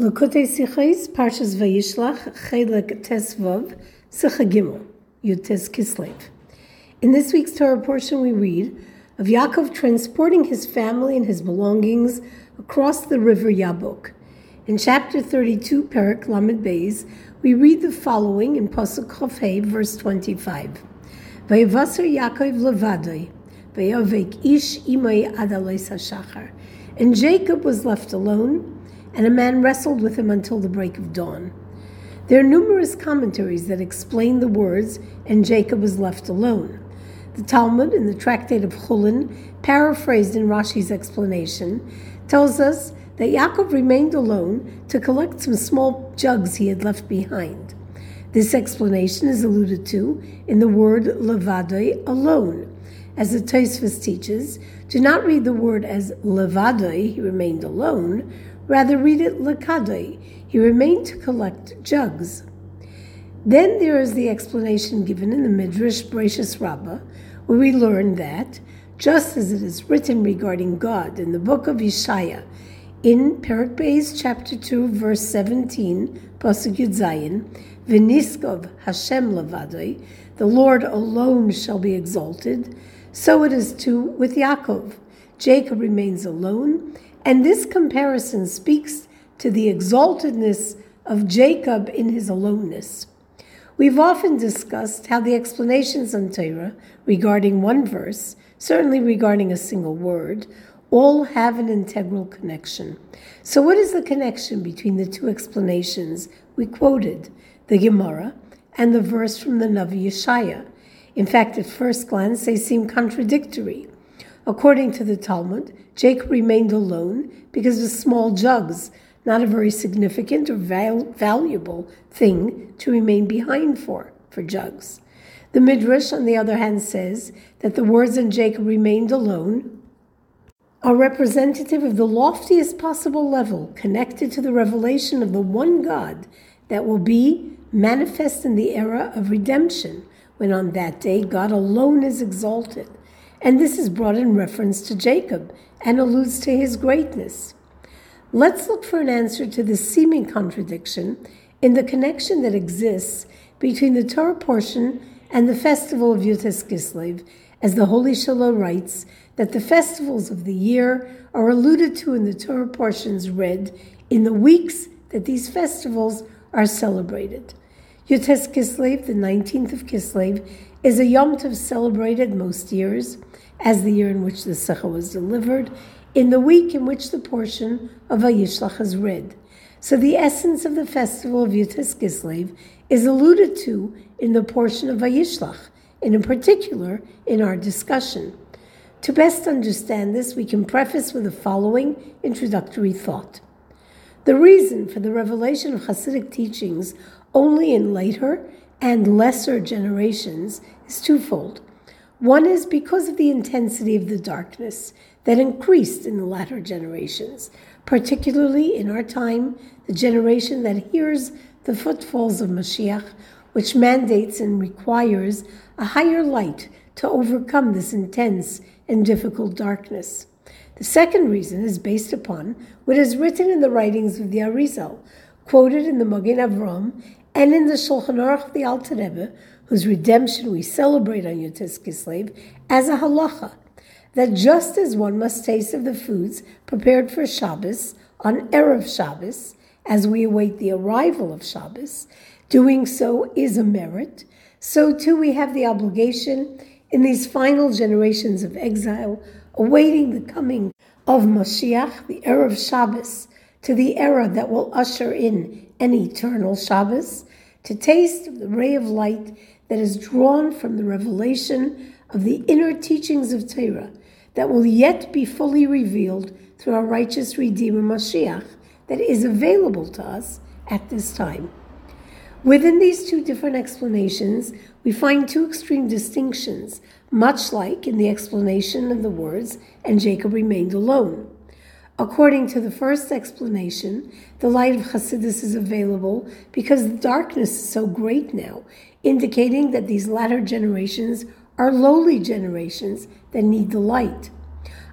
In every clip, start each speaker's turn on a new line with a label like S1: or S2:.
S1: Lakotei Sichais, Parshas Vayishlach, Chelek Tesvav, Sicha Yud Tes Kislev. In this week's Torah portion, we read of Yaakov transporting his family and his belongings across the river Yabok. In chapter 32, Perak Lamed Beis, we read the following in Pasuk Chofei, verse 25. Vayavasar Yaakov levadoi, vayavek ish imay adalei sashachar. And Jacob was left alone, and a man wrestled with him until the break of dawn. There are numerous commentaries that explain the words, and Jacob was left alone. The Talmud, in the Tractate of Chulin, paraphrased in Rashi's explanation, tells us that Yaakov remained alone to collect some small jugs he had left behind. This explanation is alluded to in the word levadoi, alone. As the Tosfos teaches, do not read the word as levadoi, he remained alone, Rather, read it lekadoi. He remained to collect jugs. Then there is the explanation given in the Midrash Bereshis Rabbah, where we learn that, just as it is written regarding God in the book of Yeshaya, in Perak Beis chapter 2, verse 17, Pasuk Yud Zayin, Viniskov Hashem Levadoi, the Lord alone shall be exalted, so it is too with Yaakov. Jacob remains alone, and this comparison speaks to the exaltedness of Jacob in his aloneness. We've often discussed how the explanations on Torah regarding one verse, certainly regarding a single word, all have an integral connection. So, what is the connection between the two explanations we quoted, the Gemara and the verse from the Navi Yeshaya? In fact, at first glance, they seem contradictory. According to the Talmud, Jacob remained alone because of small jugs, not a very significant or val- valuable thing to remain behind for, for jugs. The Midrash, on the other hand, says that the words in Jacob remained alone are representative of the loftiest possible level connected to the revelation of the one God that will be manifest in the era of redemption, when on that day God alone is exalted. And this is brought in reference to Jacob and alludes to his greatness. Let's look for an answer to this seeming contradiction in the connection that exists between the Torah portion and the festival of Yud Tes Kislev, as the Holy Shelah writes that the festivals of the year are alluded to in the Torah portions read in the weeks that these festivals are celebrated. Yud Tes Kislev, the 19th of Kislev, is a Yom Tov celebrated most years as the year in which the Sicha was delivered, in the week in which the portion of Vayishlach is read. So the essence of the festival of Yud Tes Kislev is alluded to in the portion of Vayishlach, and in particular in our discussion. To best understand this, we can preface with the following introductory thought. The reason for the revelation of Hasidic teachings only in later and lesser generations is twofold. One is because of the intensity of the darkness that increased in the latter generations, particularly in our time, the generation that hears the footfalls of Mashiach, which mandates and requires a higher light to overcome this intense and difficult darkness. The second reason is based upon what is written in the writings of the Arizal, quoted in the Magen Avram and in the Shulchan Aruch of the Alter Rebbe, whose redemption we celebrate on Yud Tes Kislev, as a halacha, that just as one must taste of the foods prepared for Shabbos on Erev Shabbos, as we await the arrival of Shabbos, doing so is a merit, so too we have the obligation in these final generations of exile, awaiting the coming of Mashiach, the Erev Shabbos, to the era that will usher in an eternal Shabbos, to taste the ray of light that is drawn from the revelation of the inner teachings of Torah that will yet be fully revealed through our righteous Redeemer Mashiach that is available to us at this time. Within these two different explanations, we find two extreme distinctions, much like in the explanation of the words, and Jacob remained alone. According to the first explanation, the light of Hasidus is available because the darkness is so great now, indicating that these latter generations are lowly generations that need the light.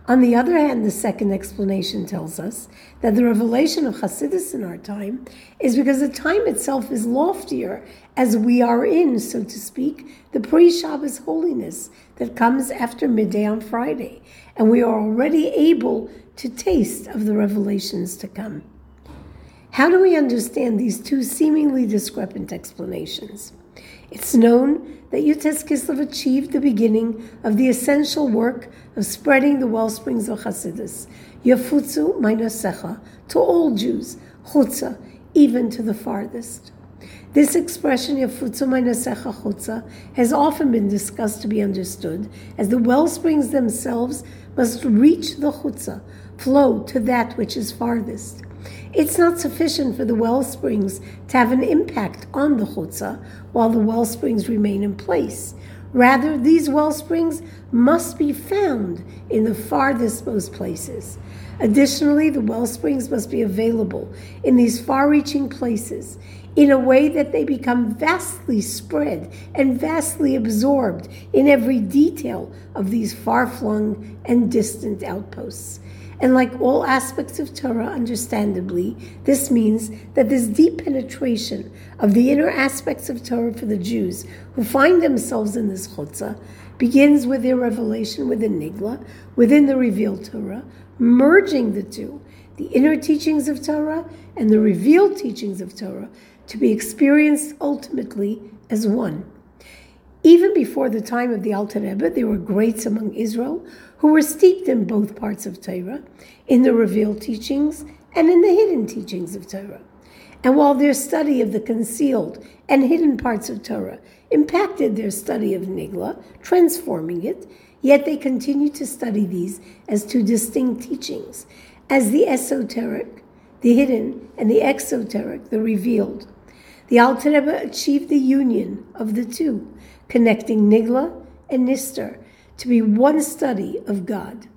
S1: On the other hand, the second explanation tells us that the revelation of Hasidus in our time is because the time itself is loftier as we are in, so to speak, the pre Shabbos holiness that comes after midday on Friday, and we are already able to taste of the revelations to come. How do we understand these two seemingly discrepant explanations? It's known that Yud Tes Kislev achieved the beginning of the essential work of spreading the well springs of Hasidus, Yafutzu Mainosecha, to all Jews, Chutza, even to the farthest. This expression, Yafutzu Mainosecha Chutza, has often been discussed to be understood as the well springs themselves must reach the Chutza, flow to that which is farthest. It's not sufficient for the well springs to have an impact on the chutzah while the well springs remain in place. Rather, these well springs must be found in the farthest most places. Additionally, the well springs must be available in these far reaching places in a way that they become vastly spread and vastly absorbed in every detail of these far flung and distant outposts. And like all aspects of Torah, understandably, this means that this deep penetration of the inner aspects of Torah for the Jews who find themselves in this chutzah begins with their revelation within Nigla, within the revealed Torah, merging the two, the inner teachings of Torah and the revealed teachings of Torah, to be experienced ultimately as one. Even before the time of the Alter Rebbe, there were greats among Israel who were steeped in both parts of Torah, in the revealed teachings and in the hidden teachings of Torah. And while their study of the concealed and hidden parts of Torah impacted their study of Nigla, transforming it, yet they continued to study these as two distinct teachings, as the esoteric, the hidden, and the exoteric, the revealed. The Alter Rebbe achieved the union of the two, connecting Nigla and Nister to be one study of God.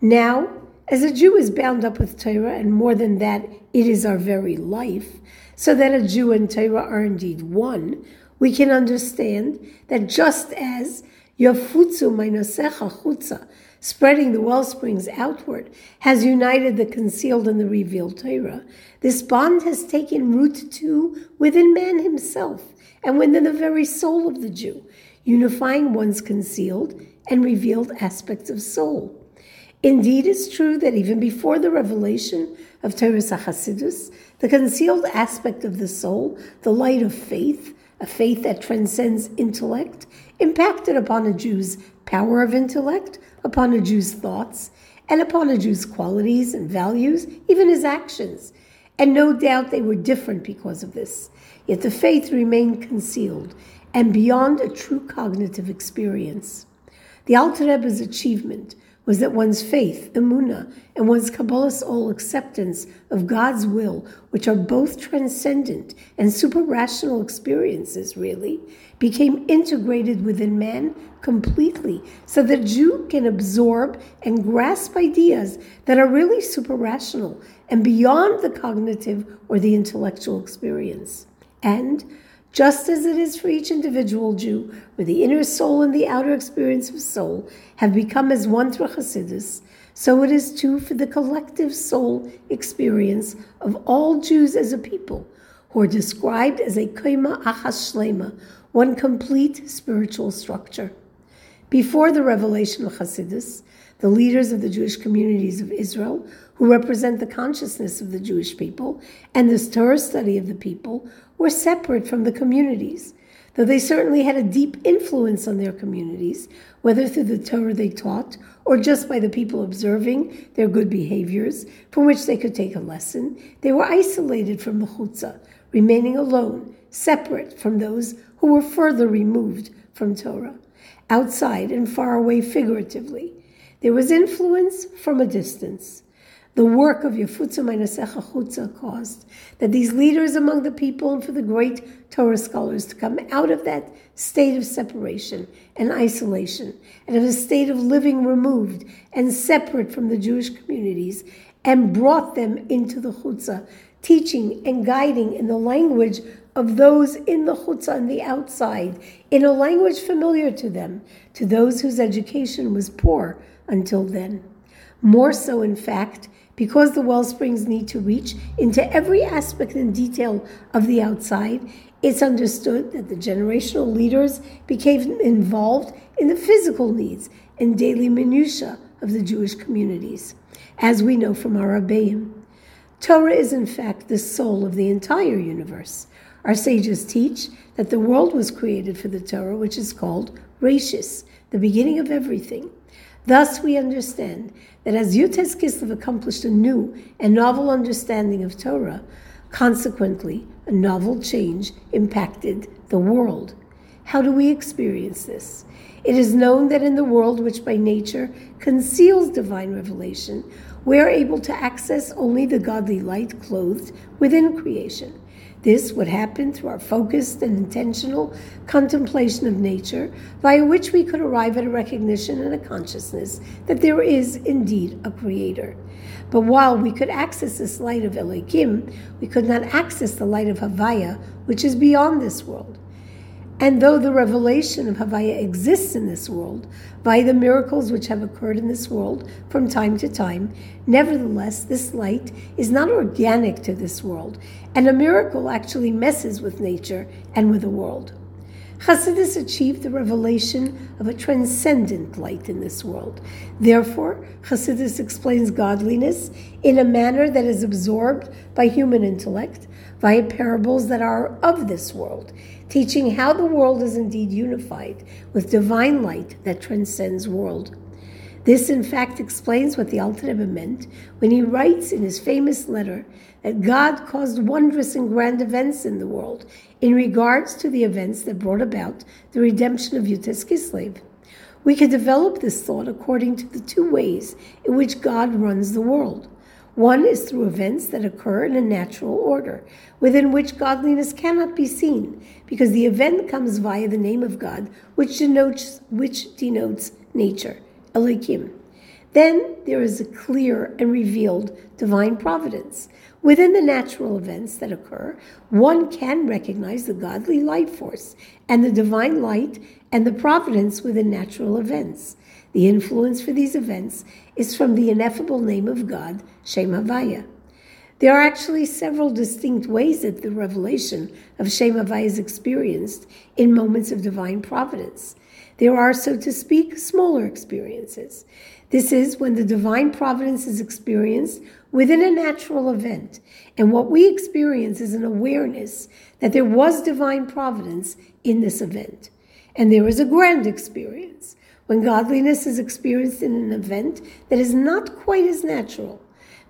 S1: Now, as a Jew is bound up with Torah, and more than that, it is our very life, so that a Jew and Torah are indeed one, we can understand that just as Yafutzu Mainosecha Chutza, spreading the well springs outward, has united the concealed and the revealed Torah, this bond has taken root too within man himself and within the very soul of the Jew, unifying one's concealed and revealed aspects of soul. Indeed, it's true that even before the revelation of Torah Hasidus, the concealed aspect of the soul, the light of faith, a faith that transcends intellect, impacted upon a Jew's power of intellect, upon a Jew's thoughts, and upon a Jew's qualities and values, even his actions. And no doubt they were different because of this. Yet the faith remained concealed and beyond a true cognitive experience. The Alter Rebbe's achievement was that one's faith, emuna, and one's Kabbalas ol acceptance of God's will, which are both transcendent and super rational experiences, really, became integrated within man completely, so that Jew can absorb and grasp ideas that are really super rational and beyond the cognitive or the intellectual experience. And just as it is for each individual Jew, where the inner soul and the outer experience of soul have become as one through Hasidus, so it is too for the collective soul experience of all Jews as a people, who are described as a koima achas shlema, one complete spiritual structure. Before the revelation of Hasidus, the leaders of the Jewish communities of Israel, who represent the consciousness of the Jewish people and the Torah study of the people, were separate from the communities, though they certainly had a deep influence on their communities, whether through the Torah they taught or just by the people observing their good behaviors from which they could take a lesson. They were isolated from the chutzah, remaining alone, separate from those who were further removed from Torah, outside and far away figuratively. There was influence from a distance the work of Yafutza Mainasecha Chutza caused that these leaders among the people and for the great Torah scholars to come out of that state of separation and isolation and of a state of living removed and separate from the Jewish communities and brought them into the Chutza, teaching and guiding in the language of those in the Chutza and the outside, in a language familiar to them, to those whose education was poor until then. More so, in fact, because the well springs need to reach into every aspect and detail of the outside, it's understood that the generational leaders became involved in the physical needs and daily minutiae of the Jewish communities, as we know from our Rebbeim. Torah is, in fact, the soul of the entire universe. Our sages teach that the world was created for the Torah, which is called Rashis, the beginning of everything. Thus, we understand that as Yud Tes Kislev accomplished a new and novel understanding of Torah, consequently, a novel change impacted the world. How do we experience this? It is known that in the world which by nature conceals divine revelation, we are able to access only the godly light clothed within creation. This would happen through our focused and intentional contemplation of nature, via which we could arrive at a recognition and a consciousness that there is indeed a creator. But while we could access this light of Elohim, we could not access the light of Havaya, which is beyond this world. And though the revelation of Havaya exists in this world, by the miracles which have occurred in this world from time to time, nevertheless, this light is not organic to this world, and a miracle actually messes with nature and with the world. Chassidus achieved the revelation of a transcendent light in this world. Therefore, Chassidus explains godliness in a manner that is absorbed by human intellect via parables that are of this world teaching how the world is indeed unified with divine light that transcends world. This, in fact, explains what the Alter meant when he writes in his famous letter that God caused wondrous and grand events in the world in regards to the events that brought about the redemption of Yud Tes Kislev. We can develop this thought according to the two ways in which God runs the world. One is through events that occur in a natural order, within which godliness cannot be seen, because the event comes via the name of God, which denotes which denotes nature, Elohim. Then there is a clear and revealed divine providence. Within the natural events that occur, one can recognize the godly light force and the divine light and the providence within natural events. The influence for these events is from the ineffable name of God, Shem Havaya. There are actually several distinct ways that the revelation of Shem Havaya is experienced in moments of divine providence. There are, so to speak, smaller experiences. This is when the divine providence is experienced within a natural event. And what we experience is an awareness that there was divine providence in this event. And there is a grand experience when godliness is experienced in an event that is not quite as natural.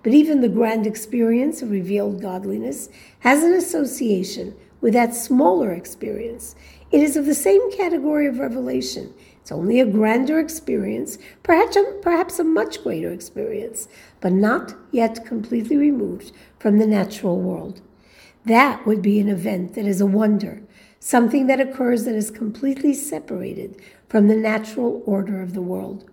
S1: But even the grand experience of revealed godliness has an association with that smaller experience. It is of the same category of revelation. It's only a grander experience, perhaps a, perhaps a much greater experience, but not yet completely removed from the natural world. That would be an event that is a wonder, something that occurs that is completely separated from the natural order of the world.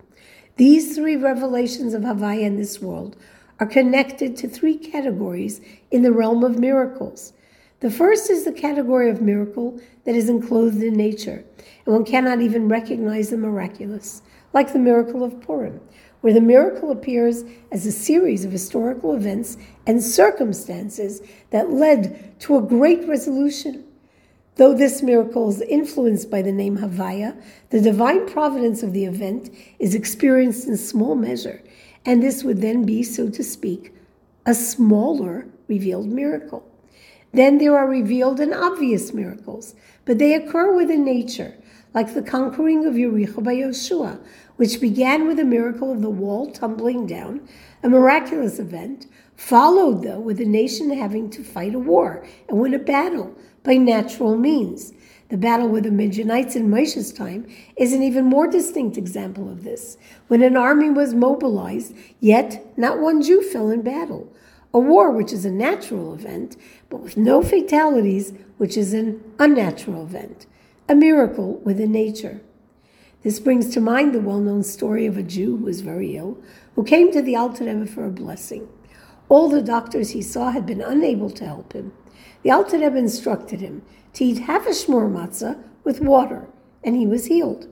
S1: These three revelations of Havaya in this world are connected to three categories in the realm of miracles. The first is the category of miracle that is enclosed in nature, and one cannot even recognize the miraculous, like the miracle of Purim, where the miracle appears as a series of historical events and circumstances that led to a great resolution. Though this miracle is influenced by the name Havaya, the divine providence of the event is experienced in small measure, and this would then be, so to speak, a smaller revealed miracle. Then there are revealed and obvious miracles, but they occur within nature, like the conquering of Yericho by Yoshua, which began with a miracle of the wall tumbling down, a miraculous event, followed though with the nation having to fight a war and win a battle by natural means. The battle with the Midianites in Moshe's time is an even more distinct example of this, when an army was mobilized, yet not one Jew fell in battle. A war which is a natural event, but with no fatalities, which is an unnatural event. A miracle within nature. This brings to mind the well known story of a Jew who was very ill, who came to the Alter Rebbe for a blessing. All the doctors he saw had been unable to help him. The Alter Rebbe instructed him to eat half a shmur matzah with water, and he was healed.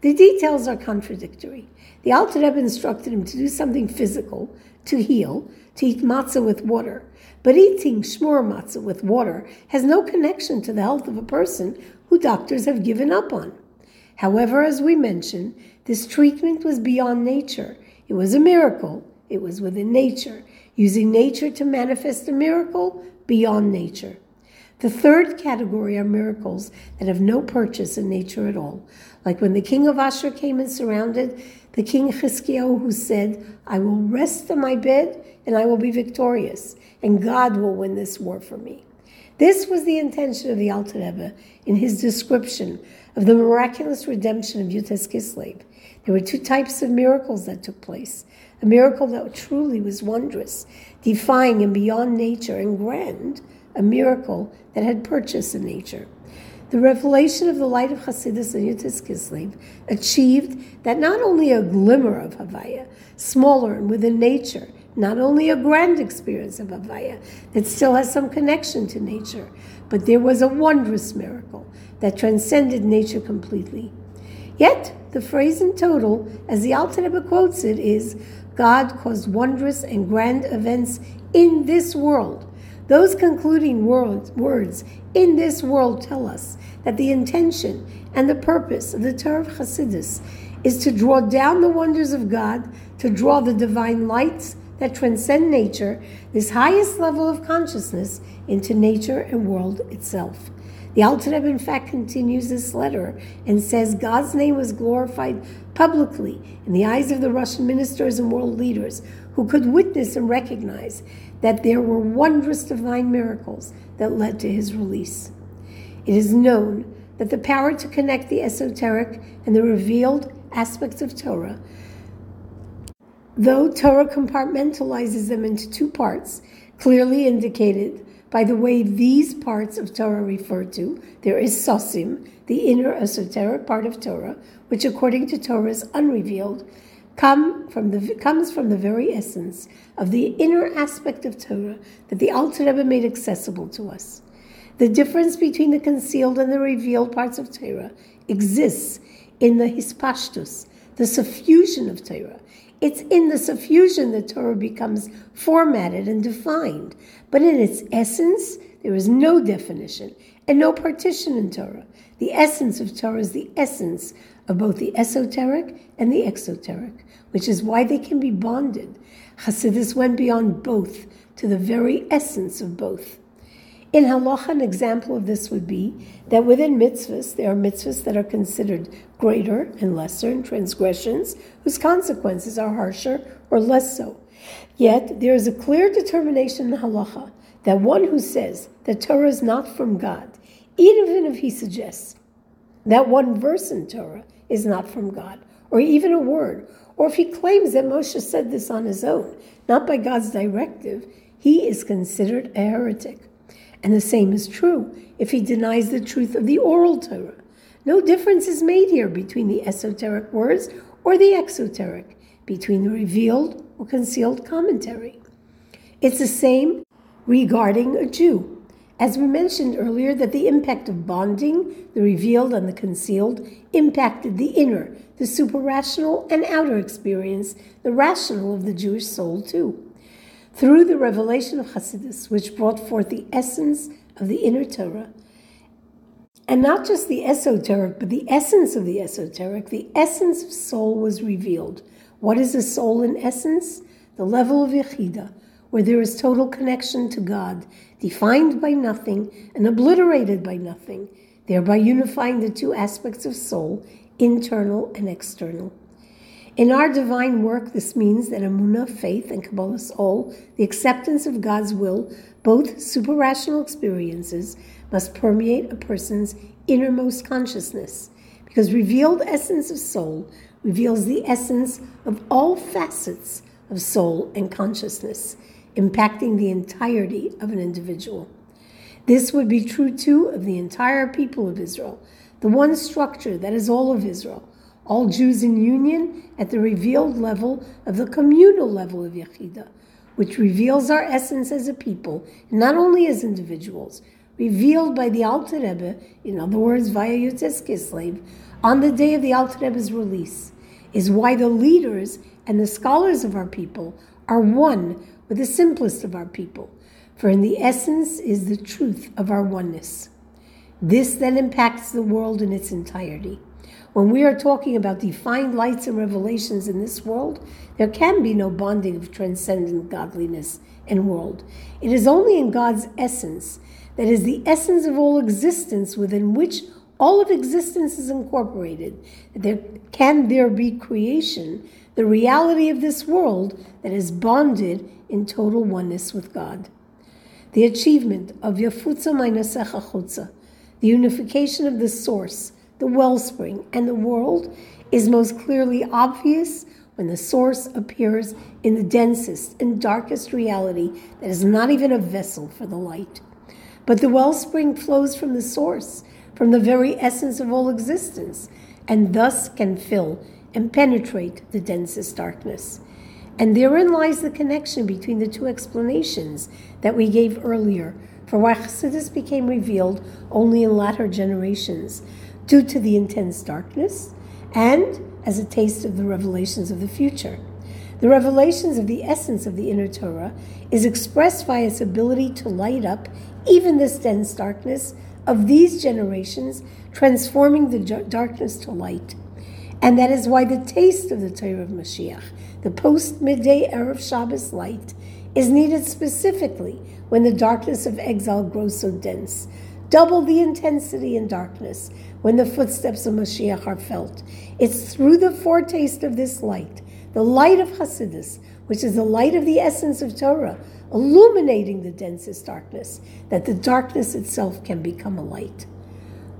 S1: The details are contradictory. The Alter Rebbe instructed him to do something physical, to heal, to eat matzah with water. But eating shmur matzah with water has no connection to the health of a person who doctors have given up on. However, as we mentioned, this treatment was beyond nature. It was a miracle. It was within nature, using nature to manifest a miracle beyond nature. The third category are miracles that have no purchase in nature at all, like when the king of Ashur came and surrounded the king Chizkiyahu, who said, I will rest on my bed and I will be victorious, and God will win this war for me. This was the intention of the Alter Rebbe in his description of the miraculous redemption of Yud Tes Kislev. There were two types of miracles that took place. A miracle that truly was wondrous, defying and beyond nature and grand, a miracle that had purchase in nature. The revelation of the light of Hasidus and Yud Tes Kislev achieved that not only a glimmer of Havaya, smaller and within nature, not only a grand experience of Havaya that still has some connection to nature, but there was a wondrous miracle that transcended nature completely. Yet, the phrase in total, as the Alter Rebbe quotes it, is God caused wondrous and grand events in this world those concluding words, in this world tell us that the intention and the purpose of the Torah of Hasidus is to draw down the wonders of God, to draw the divine lights that transcend nature, this highest level of consciousness, into nature and world itself. The Alter Rebbe, in fact, continues this letter and says God's name was glorified publicly in the eyes of the Russian ministers and world leaders who could witness and recognize that there were wondrous divine miracles that led to his release. It is known that the power to connect the esoteric and the revealed aspects of Torah, though Torah compartmentalizes them into two parts, clearly indicated by the way these parts of Torah refer to, there is Sosim, the inner esoteric part of Torah, which according to Torah is unrevealed, come from the, comes from the very essence of the inner aspect of Torah that the Alter Rebbe made accessible to us. The difference between the concealed and the revealed parts of Torah exists in the hispashtus, the suffusion of Torah. It's in the suffusion that Torah becomes formatted and defined. But in its essence, there is no definition and no partition in Torah. The essence of Torah is the essence of both the esoteric and the exoteric, which is why they can be bonded. Hasidus went beyond both to the very essence of both. In halacha, an example of this would be that within mitzvahs, there are mitzvahs that are considered greater and lesser, and transgressions whose consequences are harsher or less so. Yet, there is a clear determination in halacha that one who says that Torah is not from God, even if he suggests that one verse in Torah is not from God, or even a word, or if he claims that Moshe said this on his own, not by God's directive, he is considered a heretic. And the same is true if he denies the truth of the oral Torah. No difference is made here between the esoteric words or the exoteric, between the revealed or concealed commentary. It's the same regarding a Jew. As we mentioned earlier, that the impact of bonding, the revealed and the concealed, impacted the inner, the superrational and outer experience, the rational of the Jewish soul too. Through the revelation of Hasidus, which brought forth the essence of the inner Torah, and not just the esoteric, but the essence of the esoteric, the essence of soul was revealed. What is a soul in essence? The level of Yechida, where there is total connection to God, defined by nothing and obliterated by nothing, thereby unifying the two aspects of soul, internal and external. In our divine work, this means that Amunah, faith, and Kabbalas ol, the acceptance of God's will, both superrational experiences, must permeate a person's innermost consciousness, because revealed essence of soul reveals the essence of all facets of soul and consciousness impacting the entirety of an individual. This would be true too of the entire people of Israel, the one structure that is all of Israel, all Jews in union at the revealed level of the communal level of Yechida, which reveals our essence as a people, not only as individuals, revealed by the Alter Rebbe, in other words, via Yud Tes Kislev, on the day of the Alter Rebbe's release, is why the leaders and the scholars of our people are one with the simplest of our people, for in the essence is the truth of our oneness. This then impacts the world in its entirety. When we are talking about defined lights and revelations in this world, there can be no bonding of transcendent godliness and world. It is only in God's essence, that is the essence of all existence within which all of existence is incorporated, that there can there be creation, the reality of this world that is bonded in total oneness with God. The achievement of Yafutza Mainasecha Chutza, the unification of the source, the wellspring, and the world is most clearly obvious when the source appears in the densest and darkest reality that is not even a vessel for the light. But the wellspring flows from the source, from the very essence of all existence, and thus can fill and penetrate the densest darkness. And therein lies the connection between the two explanations that we gave earlier for why Chassidus became revealed only in latter generations, due to the intense darkness and as a taste of the revelations of the future. The revelations of the essence of the inner Torah is expressed by its ability to light up even this dense darkness of these generations, transforming the darkness to light. And that is why the taste of the Torah of Mashiach, the post midday Erev Shabbos light, is needed specifically when the darkness of exile grows so dense. Double the intensity in darkness when the footsteps of Mashiach are felt. It's through the foretaste of this light, the light of Hasidus, which is the light of the essence of Torah, illuminating the densest darkness, that the darkness itself can become a light.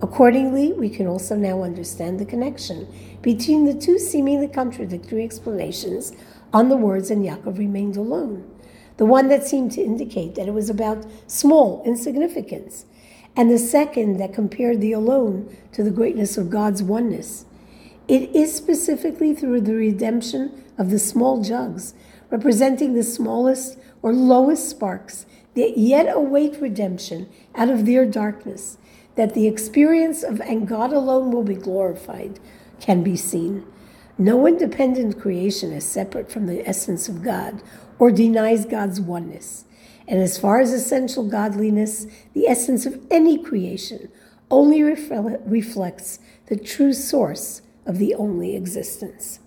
S1: Accordingly, we can also now understand the connection between the two seemingly contradictory explanations on the words and Yaakov remained alone. The one that seemed to indicate that it was about small insignificance, and the second that compared the alone to the greatness of God's oneness. It is specifically through the redemption of the small jugs, representing the smallest or lowest sparks that yet await redemption out of their darkness, that the experience of and God alone will be glorified can be seen. No independent creation is separate from the essence of God or denies God's oneness. And as far as essential godliness, the essence of any creation only reflects the true source of the only existence.